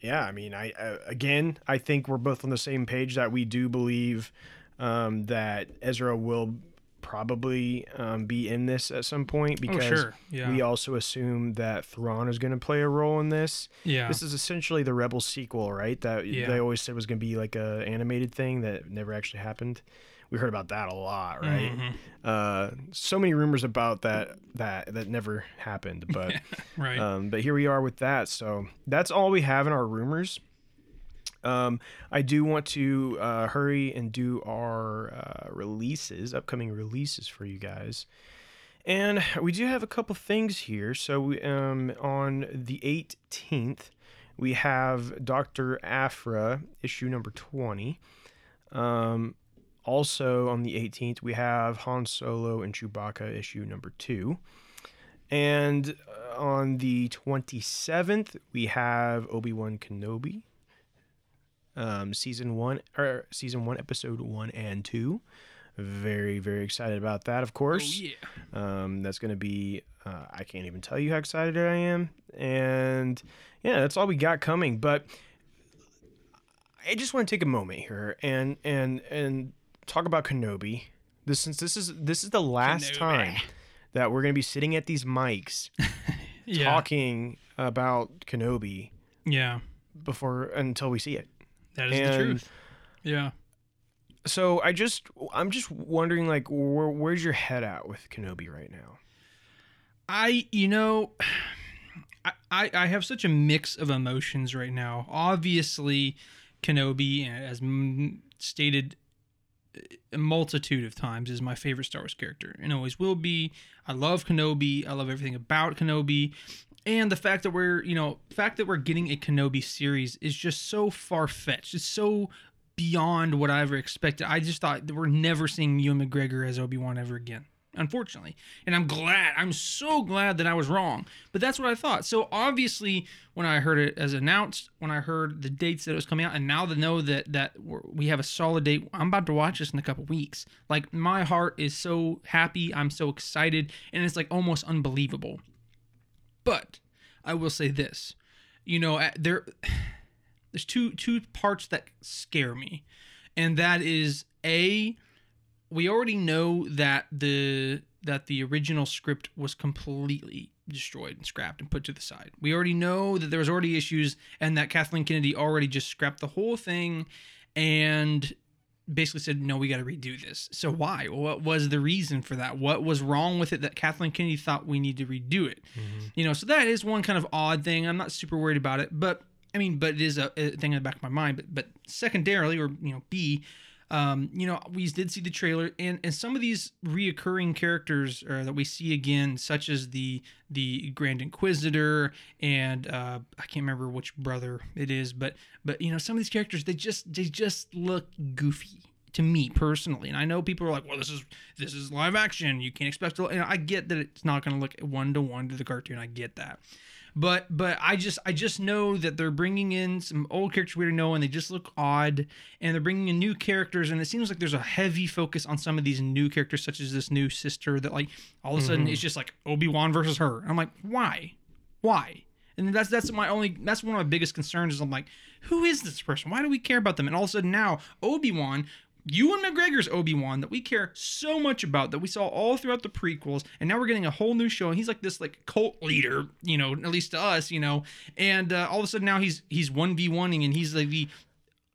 yeah, I mean, I uh, again, I think we're both on the same page that we do believe um, that Ezra will probably um, be in this at some point Oh, because sure. Yeah. we also assume that Thrawn is going to play a role in this. yeah. This is essentially the Rebel sequel, right? That Yeah. they always said was going to be like a animated thing that never actually happened. We heard about that a lot, right? Mhm. Uh, so many rumors about that that that never happened, but Right. um, but here we are with that. So that's all we have in our rumors. Um, I do want to uh, hurry and do our uh, releases, upcoming releases for you guys. And we do have a couple things here. So we, um, on the 18th, we have Dr. Aphra, issue number 20. Um, also on the 18th, we have Han Solo and Chewbacca, issue number 2. And uh, on the 27th, we have Obi Wan Kenobi, um, season one or season one, episode one and two. Very, very excited about that, of oh course. yeah. Um, that's going to be, uh, I can't even tell you how excited I am. And yeah, that's all we got coming. But I just want to take a moment here and, and, and talk about Kenobi. This, since this is, this is the last Kenobi. time that we're going to be sitting at these mics Yeah. talking about Kenobi Yeah. before, until we see it. That is and- the truth. Yeah. So I just, I'm just wondering, like, where, where's your head at with Kenobi right now? I, you know, I, I I have such a mix of emotions right now. Obviously, Kenobi, uh, as m- stated uh, a multitude of times, is my favorite Star Wars character and always will be. I love Kenobi. I love everything about Kenobi. And the fact that we're, you know, fact that we're getting a Kenobi series is just so far fetched. It's so beyond what I ever expected. I just thought that we're never seeing Ewan McGregor as Obi Wan ever again unfortunately. And I'm glad, I'm so glad that I was wrong. But that's what I thought. So obviously, when I heard it as announced, when I heard the dates that it was coming out, and now to know that that we have a solid date, I'm about to watch this in a couple weeks. Like my heart is so happy, I'm so excited, and it's like almost unbelievable. But I will say this, you know, there, there's two two parts that scare me, and that is a we already know that the that the original script was completely destroyed and scrapped and put to the side. We already know that there was already issues and that Kathleen Kennedy already just scrapped the whole thing and basically said no we got to redo this. So why? What was the reason for that? What was wrong with it that Kathleen Kennedy thought we need to redo it? Mm-hmm. You know, so that is one kind of odd thing. I'm not super worried about it, but I mean, but it is a, a thing in the back of my mind. But but secondarily, or you know, B, um, you know, we did see the trailer, and and some of these reoccurring characters uh, that we see again, such as the the Grand Inquisitor, and uh, I can't remember which brother it is, but but you know, some of these characters they just they just look goofy to me personally. And I know people are like, "Well, this is this is live action. You can't expect to." And I get that it's not going to look one to one to the cartoon. I get that, but but I just I just know that they're bringing in some old characters we don't know and they just look odd and they're bringing in new characters and it seems like there's a heavy focus on some of these new characters such as this new sister that like all of a sudden mm-hmm. it's just like Obi-Wan versus her. And I'm like, "Why? Why?" And that's that's my only that's one of my biggest concerns is I'm like, who is this person? Why do we care about them? And all of a sudden now Obi-Wan Ewan McGregor's Obi Wan that we care so much about that we saw all throughout the prequels, and now we're getting a whole new show, and he's like this like cult leader, you know, at least to us, you know, and uh, all of a sudden now he's he's one v oneing, and he's like the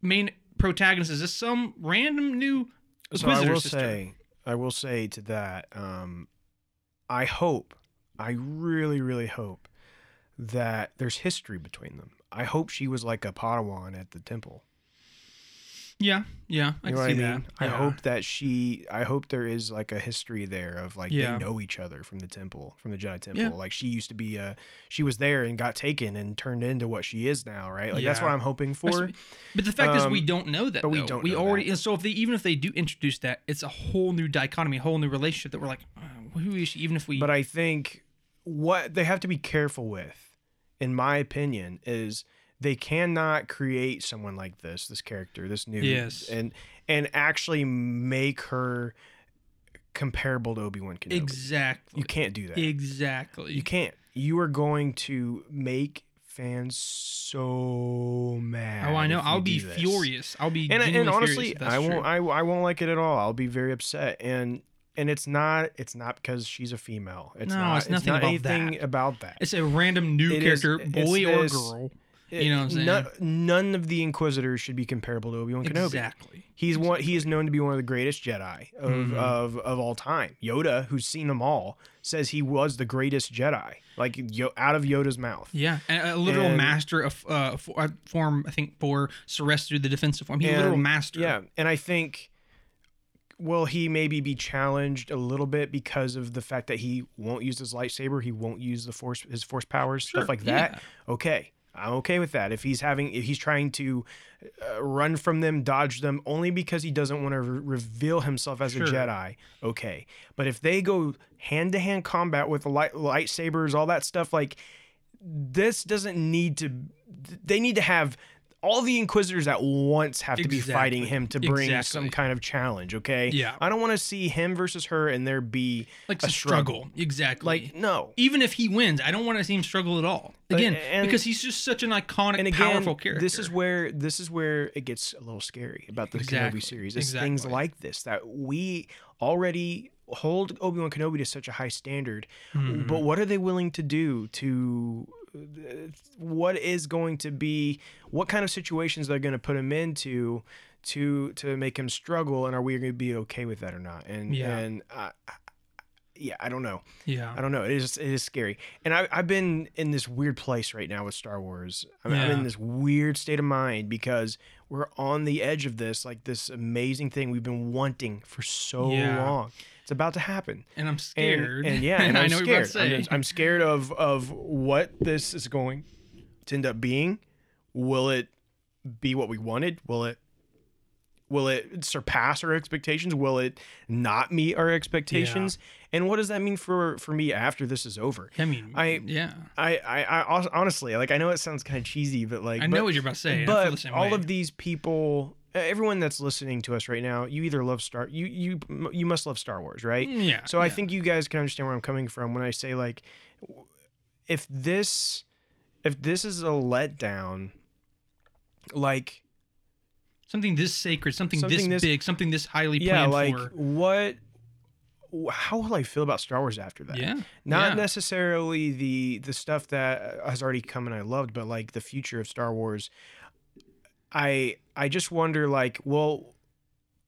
main protagonist. Is this some random new? So I will sister? say, I will say to that, um, I hope, I really, really hope that there's history between them. I hope she was like a Padawan at the temple. Yeah, yeah, I you know what I mean. That. I hope that she. I hope there is like a history there of like yeah. they know each other from the temple, from the Jedi temple. Yeah. Like she used to be a, she was there and got taken and turned into what she is now, right? Like yeah. that's what I'm hoping for. But the fact um, is, we um, don't know that. But we don't. We already. That. So if they even if they do introduce that, it's a whole new dichotomy, a whole new relationship that we're like, oh, who is she? Even if we. But I think what they have to be careful with, in my opinion, is they cannot create someone like this, this character, this new, yes, and and actually make her comparable to Obi Wan Kenobi. Exactly. You can't do that. Exactly. You can't. You are going to make fans so mad. Oh, I know. I'll be furious. I'll be and, and honestly, I won't. I, I won't like it at all. I'll be very upset. And and it's not it's not because she's a female. It's no, not. It's, nothing not about anything that. about that. It's a random new it character, is, boy or this, girl. You know what I'm saying? None, none of the Inquisitors should be comparable to Obi Wan Kenobi. Exactly. He's one. He is known to be one of the greatest Jedi of, mm-hmm. of of all time. Yoda, who's seen them all, says he was the greatest Jedi, like out of Yoda's mouth. Yeah, and a literal and, master of uh, uh, form. I think for Soresu, the defensive form. He's and, a literal master. Yeah, and I think will he maybe be challenged a little bit because of the fact that he won't use his lightsaber, he won't use the force, his force powers, sure, stuff like that. Yeah. Okay, I'm okay with that. If he's having, if he's trying to uh, run from them, dodge them, only because he doesn't want to re- reveal himself as sure. a Jedi, okay. But if they go hand to hand combat with light, lightsabers, all that stuff, like this doesn't need to. They need to have all the inquisitors at once have exactly. to be fighting him to bring exactly. some kind of challenge okay yeah i don't want to see him versus her and there be like a struggle. struggle. exactly like no even if he wins i don't want to see him struggle at all again and, because he's just such an iconic and again, powerful character this is where this is where it gets a little scary about the exactly. kenobi series it's exactly. things like this that we already hold obi-wan kenobi to such a high standard mm-hmm. but what are they willing to do to what is going to be what kind of situations they're going to put him into to to make him struggle and are we going to be okay with that or not and yeah. and uh, yeah, I don't know. Yeah. I don't know. It is it is scary, and I I've been in this weird place right now with Star Wars. I'm, I'm in this weird state of mind because we're on the edge of this, like this amazing thing we've been wanting for so Yeah. long. It's about to happen. And I'm scared. and yeah, and I'm I know what you're scared. about I'm, to say. I'm scared of of what this is going to end up being. Will it be what we wanted? Will it will it surpass our expectations? Will it not meet our expectations? And what does that mean for for me after this is over? I mean, I- yeah. I I, I honestly like I know it sounds kind of cheesy, but like I but, know what you're about to say. I feel the but all way. of these people everyone that's listening to us right now you either love star you you you must love star wars right mm, yeah. so I yeah. think you guys can understand where I'm coming from when I say like if this if this is a letdown like something this sacred, something, Something this, this- big, something this highly yeah planned like for. what how will I feel about Star Wars after that? Yeah. Not yeah. necessarily the the stuff that uh, has already come and I loved, but like the future of Star Wars. I I just wonder like, well,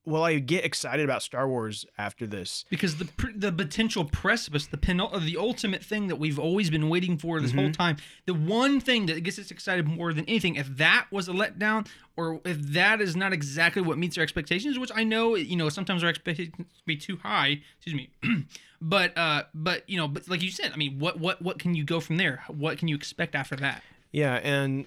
will I get excited about Star Wars after this? because the the potential precipice, the pen, the ultimate thing that we've always been waiting for this whole time, the one thing that gets us excited more than anything, if that was a letdown, or if that is not exactly what meets our expectations, which I know, you know, sometimes our expectations be too high. Excuse me, but uh, but you know, but like you said, I mean, what what what can you go from there? What can you expect after that? Yeah, and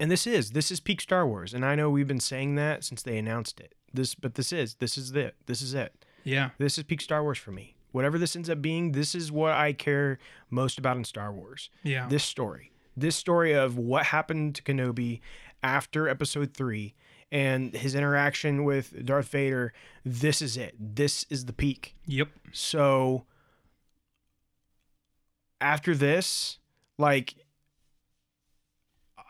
and this is this is peak Star Wars, and I know we've been saying that since they announced it. This, but this is this is it. This is it. Yeah, This is peak Star Wars for me. Whatever this ends up being, this is what I care most about in Star Wars. yeah, This story, this story of what happened to Kenobi after Episode Three, and his interaction with Darth Vader. This is it. This is the peak. yep, So after this, like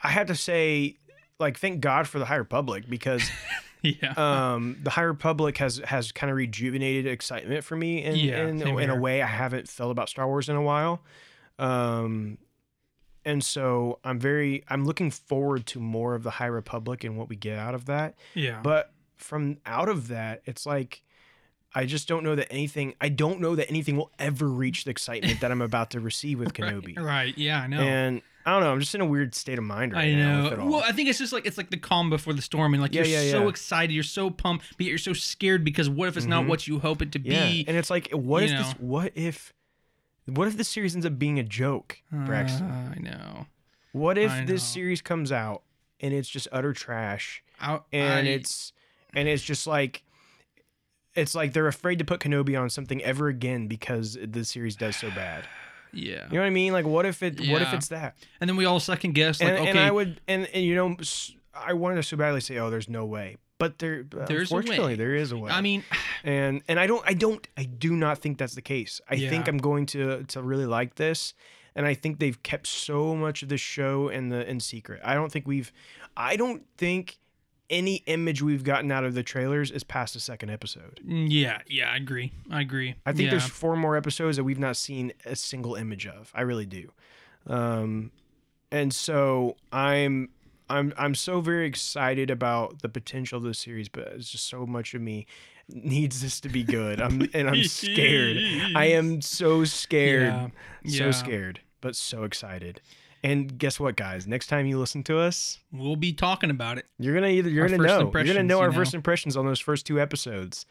I had to say, like, thank God for the High Republic because yeah, um, the High Republic has has kind of rejuvenated excitement for me in Yeah, in, in a way I haven't felt about Star Wars in a while. Um, and so I'm very I'm looking forward to more of the High Republic and what we get out of that. yeah. But from out of that, it's like I just don't know that anything. I don't know that anything will ever reach the excitement that I'm about to receive with Kenobi. Right, right, yeah, I know. And I don't know. I'm just in a weird state of mind right I now. Know. all. Well, I think it's just like it's like the calm before the storm, and like Yeah, you're yeah, so yeah. excited, you're so pumped, but yet you're so scared because what if it's not Mhm. what you hope it to yeah, be? and it's like, what if this? What if? What if this series ends up being a joke, Braxton? Uh, I know. what if I this series comes out and it's just utter trash, I, and I- it's and it's just like. It's like they're afraid to put Kenobi on something ever again because the series does so bad. Yeah. You know what I mean? Like, what if it? What if it's that? And then we all second guess like, and, okay, and I would, and, and you know, I wanted to so badly say, "Oh, there's no way," but there, uh, There's a way. unfortunately, there is a way. I mean, and and I don't, I don't, I do not think that's the case. I think I'm going to to really like this, and I think they've kept so much of the show in the in secret. I don't think we've, I don't think any image we've gotten out of the trailers is past the second episode. yeah, yeah, I agree. I agree. I think yeah. there's four more episodes that we've not seen a single image of. I really do. Um, and so I'm I'm I'm so very excited about the potential of this series, but it's just so much of me needs this to be good. I'm and I'm scared. I am so scared. Yeah, So yeah. scared, but so excited. And guess what, guys? Next time you listen to us, We'll be talking about it. you're gonna either you're Our gonna know you're gonna know you our know? first impressions on those first two episodes,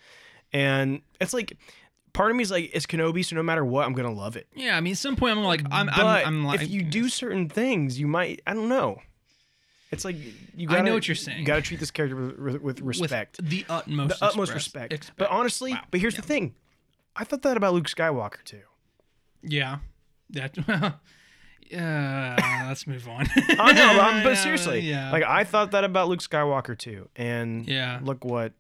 and it's like part of me is like it's Kenobi, so no matter what, I'm gonna love it. Yeah, I mean, at some point I'm like, I'm, but I'm, I'm like, if you do certain things, you might I don't know. It's like you I gotta, know what you're saying. You gotta treat this character with, with, with with respect, the utmost, the utmost respect. expect- But honestly, Wow. but here's Yeah. the thing, I thought that about Luke Skywalker too. yeah, that. uh, let's move on. I know, I'm- but seriously, yeah, like I thought that about Luke Skywalker too, and Yeah. look what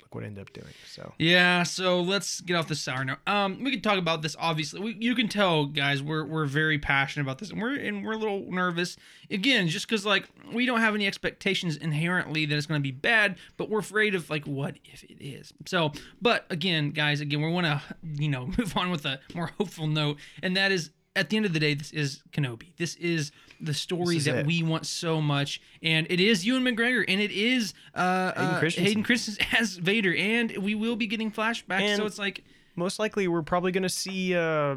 look what ended up doing. So Yeah, so let's get off the sour note. Um, we can talk about this. Obviously, we, you can tell, guys, we're we're very passionate about this, and we're and we're a little nervous again, just because like we don't have any expectations inherently that it's going to be bad, but we're afraid of like what if it is. So, but again, guys, again, we want to you know move on with a more hopeful note, and that is. At the end of the day, this is Kenobi. This is the story is that it. we want so much, and it is Ewan McGregor, and it is uh, Hayden uh, Christensen. Hayden Christensen as Vader, and we will be getting flashbacks. And- so it's like, most likely we're probably going to see uh,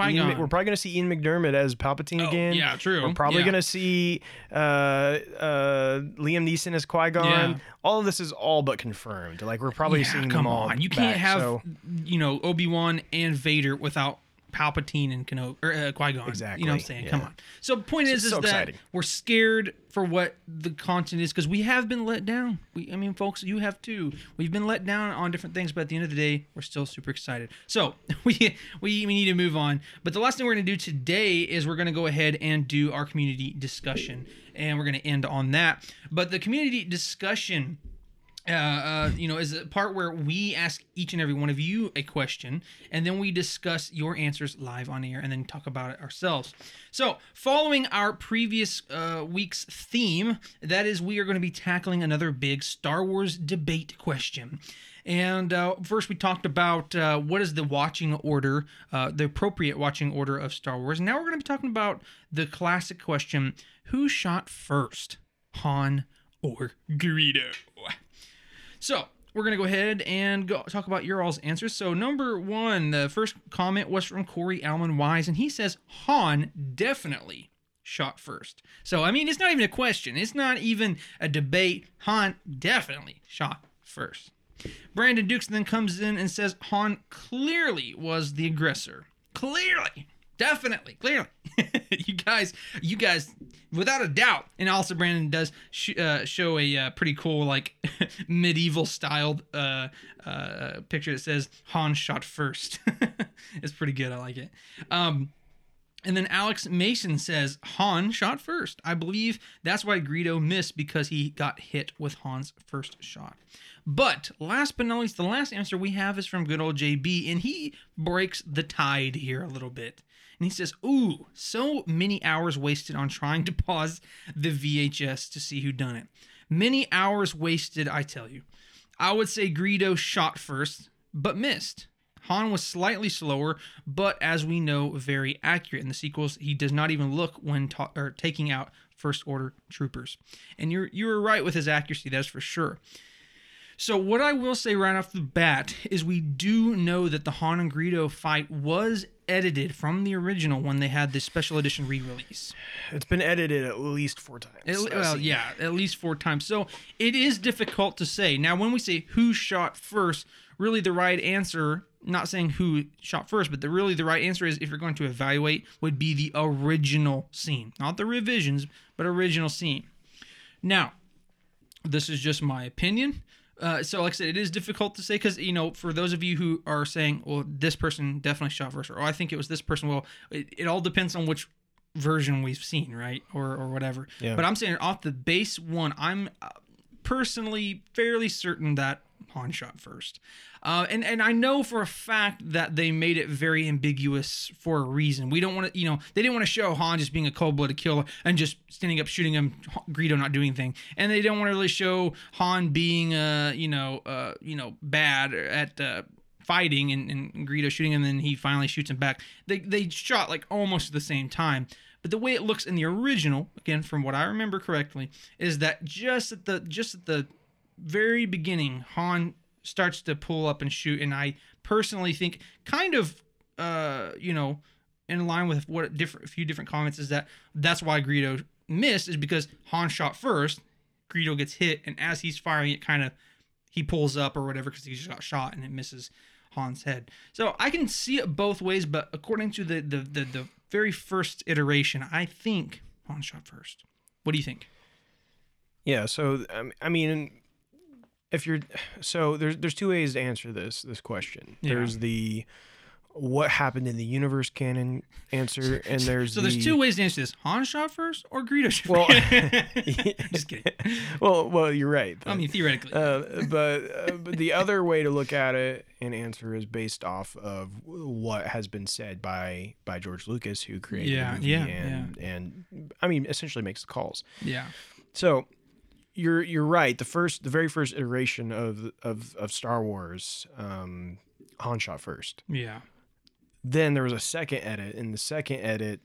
Ian- we're probably going to see Ian McDiarmid as Palpatine Oh, again. yeah, true. We're probably Yeah. going to see uh, uh, Liam Neeson as Qui Gon. Yeah. All of this is all but confirmed. Like we're probably Yeah, seeing come them all. on. You can't have so- you know Obi Wan and Vader without Palpatine and Kenobi or uh, Qui Gon. Exactly, You know what I'm saying? yeah. Come on. So the point is, is so that exciting. we're scared for what the content is because we have been let down. We, I mean, folks, you have too. We've been let down on different things, but at the end of the day, we're still super excited. So we we, we need to move on. But the last thing we're going to do today is we're going to go ahead and do our community discussion, and we're going to end on that. But the community discussion uh, uh, you know, is a part where we ask each and every one of you a question, and then we discuss your answers live on air, and then talk about it ourselves. So, following our previous uh, week's theme, that is, we are going to be tackling another big Star Wars debate question. And uh, first, we talked about uh, what is the watching order, uh, the appropriate watching order of Star Wars. Now we're going to be talking about the classic question: Who shot first, Han or Greedo? So we're gonna go ahead and go talk about your all's answers. So number one, the first comment was from Corey Alman Wise, and he says Han definitely shot first. So I mean, it's not even a question. It's not even a debate. Han definitely shot first. Brandon Dukes then comes in and says Han clearly was the aggressor. Clearly. Definitely, clearly, you guys, you guys, without a doubt, and also Brandon does sh- uh, show a uh, pretty cool like medieval styled uh, uh, picture that says Han shot first. it's pretty good. I like it. Um, and then Alex Mason says Han shot first. I believe that's why Greedo missed because he got hit with Han's first shot. But last but not least, the last answer we have is from good old JB, and he breaks the tide here a little bit. And he says, Ooh, so many hours wasted on trying to pause the VHS to see who done it. Many hours wasted, I tell you. I would say Greedo shot first, but missed. Han was slightly slower, but as we know, very accurate. In the sequels, he does not even look when ta- or taking out first order troopers. And you're you were right with his accuracy, that's for sure. So what I will say right off the bat is we do know that the Han and Greedo fight was edited from the original when they had the special edition re-release. It's been edited at least four times. Well, yeah, at least four times. So it is difficult to say. Now, when we say who shot first, really the right answer, not saying who shot first, but the really the right answer is if you're going to evaluate, would be the original scene, not the revisions, but original scene. Now, this is just my opinion. Uh, so, like I said, it is difficult to say because you know, for those of you who are saying, "Well, this person definitely shot first," or "Oh, "I think it was this person," well, it, it all depends on which version we've seen, right, or or whatever. Yeah. But I'm saying off the base one, I'm uh, personally fairly certain that Han shot first. Uh, and and I know for a fact that they made it very ambiguous for a reason. We don't want to, you know, they didn't want to show Han just being a cold-blooded killer and just standing up shooting him, Greedo not doing anything, and they don't want to really show Han being, uh, you know, uh, you know, bad at. Uh, fighting and, and Greedo shooting him and then he finally shoots him back. They they shot like almost at the same time. But the way it looks in the original, again from what I remember correctly, is that just at the just at the very beginning, Han starts to pull up and shoot, and I personally think kind of uh, you know, in line with what different a few different comments is that that's why Greedo missed is because Han shot first, Greedo gets hit, and as he's firing it kind of he pulls up or whatever because he just got shot and it misses Han's head. So I can see it both ways, but according to the the the, the very first iteration, I think Han shot first. What do you think? Yeah. So I mean, if you're so there's there's two ways to answer this this question. Yeah. There's the what happened in the universe canon answer, and there's So there's the- two ways to answer this: Han shot first or Greedo shot Well- first. just kidding. well, well, you're right. I mean, theoretically. uh, but, uh, but the other way to look at it and answer is based off of what has been said by by George Lucas, who created Yeah, the movie yeah, and and I mean essentially makes the calls. yeah. So you're you're right. The first, the very first iteration of of of Star Wars, um, Han shot first. Yeah. Then there was a second edit. In the second edit,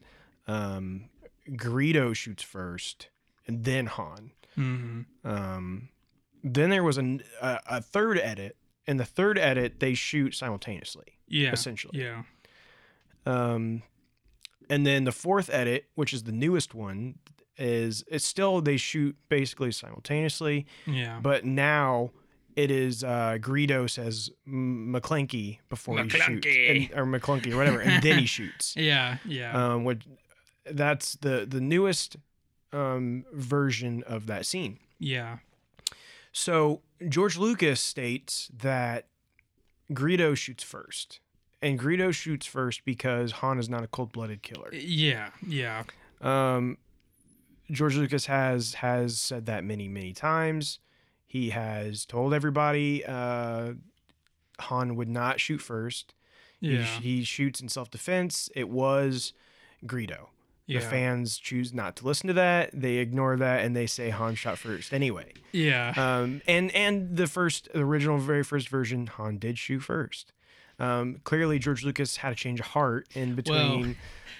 um, Greedo shoots first, and then Han. hmm Um, then there was an, a, a third edit in the third edit they shoot simultaneously. Yeah. essentially. Yeah. Um, and then the fourth edit, which is the newest one, is it's still they shoot basically simultaneously, Yeah. but now it is uh, Greedo says M- Maclunkey before he shoots, and, or Maclunkey or whatever, and then he shoots. yeah. Yeah. Um, what that's the the newest um, version of that scene. yeah. So George Lucas states that Greedo shoots first. And Greedo shoots first because Han is not a cold-blooded killer. Yeah. Yeah. Um, George Lucas has has said that many many times. He has told everybody uh, Han would not shoot first. He, Yeah. sh- he shoots in self-defense. It was Greedo. Yeah. The fans choose not to listen to that. They ignore that and they say Han shot first anyway. Yeah. Um, and and the first, the original, very first version, Han did shoot first. Um, clearly, George Lucas had a change of heart in between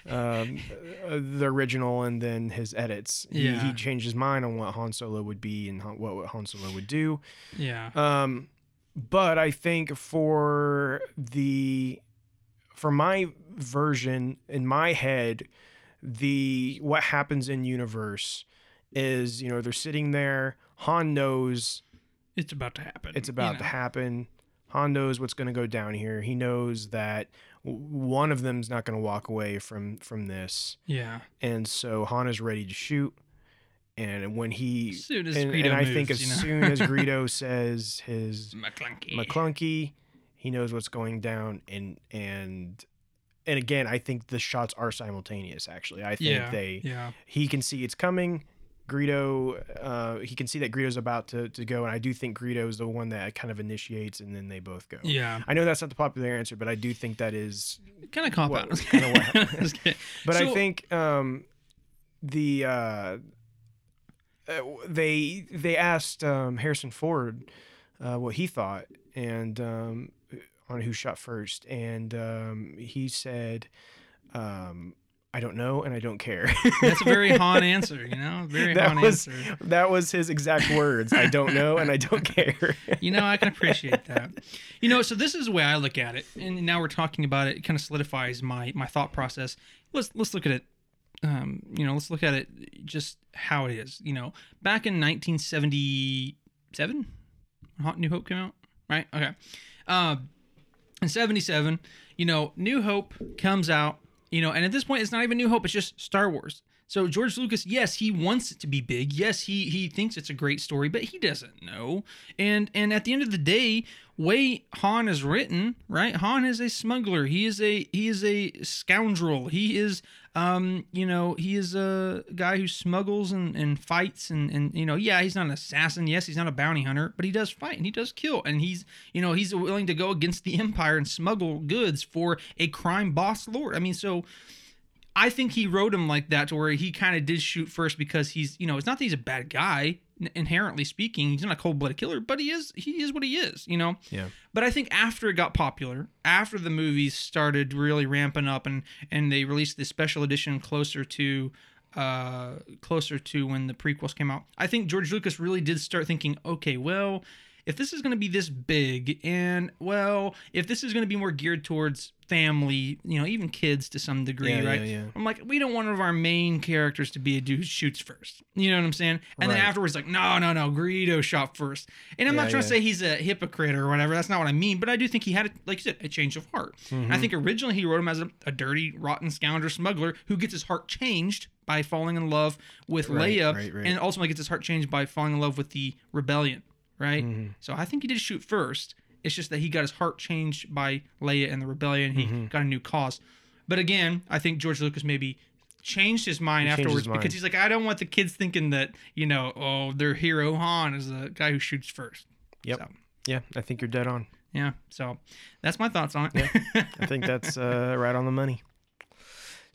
um, uh, the original and then his edits. He, Yeah. he changed his mind on what Han Solo would be and what, what Han Solo would do. Yeah. Um, but I think for the for my version in my head, the what happens in universe is you know they're sitting there. Han knows It's about to happen. it's you about to happen. Han knows what's going to go down here. He knows that one of them's not going to walk away from from this, Yeah. and so Han is ready to shoot. And when he As soon as and, Greedo and I moves, think as you know? soon as Greedo says his Maclunkey. Maclunkey, he knows what's going down, and and and again, I think the shots are simultaneous. Actually, I think yeah. they Yeah. he can see it's coming. Greedo, uh, he can see that Greedo's about to, to go, and I do think Greedo is the one that kind of initiates, and then they both go. Yeah. I know that's not the popular answer, but I do think that is. Kind of cop What- out. what happened. Just kidding. But I think um, the uh, uh, they they asked um, Harrison Ford uh, what he thought and um, on who shot first, and um, he said, um, "I don't know, and I don't care." That's a very Han answer, you know? Very That Han was- answer. that was his exact words. I don't know, and I don't care. You know, I can appreciate that. You know, so this is the way I look at it, and now we're talking about it. It kind of solidifies my my thought process. Let's let's look at it. Um, you know, let's look at it just how it is. You know, back in 1977, Hot New Hope came out, right? Okay. Uh, in 77, you know, New Hope comes out, you know, and at this point, it's not even New Hope; it's just Star Wars. So George Lucas, yes, he wants it to be big. Yes, he he thinks it's a great story, but he doesn't know. And and at the end of the day, way Han is written, right? Han is a smuggler. He is a he is a scoundrel. He is um, you know, he is a guy who smuggles and, and fights and, and you know, yeah, he's not an assassin. Yes, he's not a bounty hunter, but he does fight and he does kill. And he's, you know, he's willing to go against the empire and smuggle goods for a crime boss lord. I mean, so I think he wrote him like that to where he kind of did shoot first because he's, you know, it's not that he's a bad guy inherently speaking. He's not a cold-blooded killer, but he is he is what he is, you know. Yeah. But I think after it got popular, after the movies started really ramping up and and they released the special edition closer to uh closer to when the prequels came out, I think George Lucas really did start thinking, okay, well, if this is going to be this big and well, if this is going to be more geared towards family, you know, even kids to some degree, Yeah, right? yeah, yeah. I'm like, we don't want one of our main characters to be a dude who shoots first. You know what I'm saying? And then afterwards, like, no, no, no, Greedo shot first. And I'm not trying to say he's a hypocrite or whatever. That's not what I mean. But I do think he had, like you said, a change of heart. Mm-hmm. I think originally he wrote him as a, a dirty, rotten scoundrel smuggler who gets his heart changed by falling in love with Right, Leia, right, right. and ultimately gets his heart changed by falling in love with the rebellion. Right. Mm-hmm. So I think he did shoot first. It's just that he got his heart changed by Leia and the rebellion. He Mm-hmm. got a new cause. But again, I think George Lucas maybe changed his mind He afterwards his mind. because he's like, I don't want the kids thinking that you know, oh, their hero Han is the guy who shoots first. Yep. So, Yeah, I think you're dead on. yeah. So that's my thoughts on it. I think that's uh, right on the money.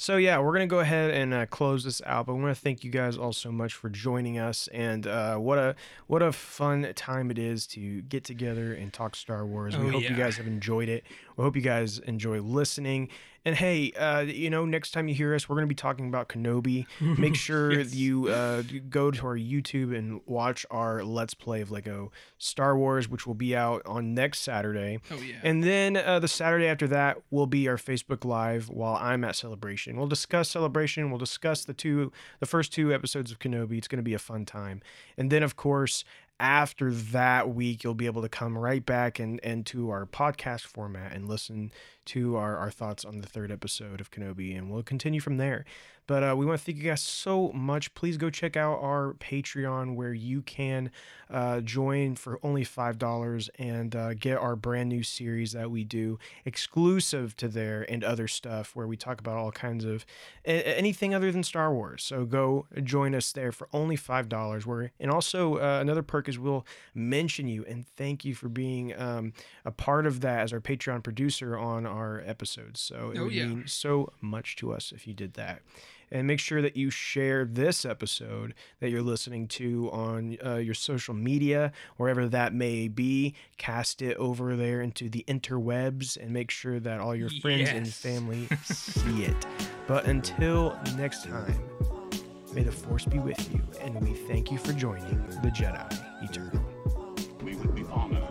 So yeah, we're gonna go ahead and uh, close this out. But I want to thank you guys all so much for joining us, and uh, what a what a fun time it is to get together and talk Star Wars. We Oh, hope you guys have enjoyed it. We hope you guys enjoy listening. And hey, uh, you know, next time you hear us, we're going to be talking about Kenobi. Make sure Yes. you uh, go to our YouTube and watch our Let's Play of Lego Star Wars, which will be out on next Saturday. Oh yeah. And then uh, the Saturday after that will be our Facebook Live while I'm at Celebration. We'll discuss Celebration. We'll discuss the two, the first two episodes of Kenobi. It's going to be a fun time. And then, of course, after that week, you'll be able to come right back and, and to our podcast format and listen to our, our thoughts on the third episode of Kenobi. And we'll continue from there. But uh, we want to thank you guys so much. Please go check out our Patreon where you can uh, join for only $5 and uh, get our brand new series that we do exclusive to there and other stuff where we talk about all kinds of a- anything other than Star Wars. So go join us there for only $5. Where, and also, uh, another perk is we'll mention you and thank you for being um, a part of that as our Patreon producer on our episodes. So it Oh, would yeah. mean so much to us if you did that and make sure that you share this episode that you're listening to on uh, your social media, wherever that may be. Cast it over there into the interwebs and make sure that all your friends and family see it. But until next time, may the Force be with you, and we thank you for joining the Jedi Eternal. We would be honored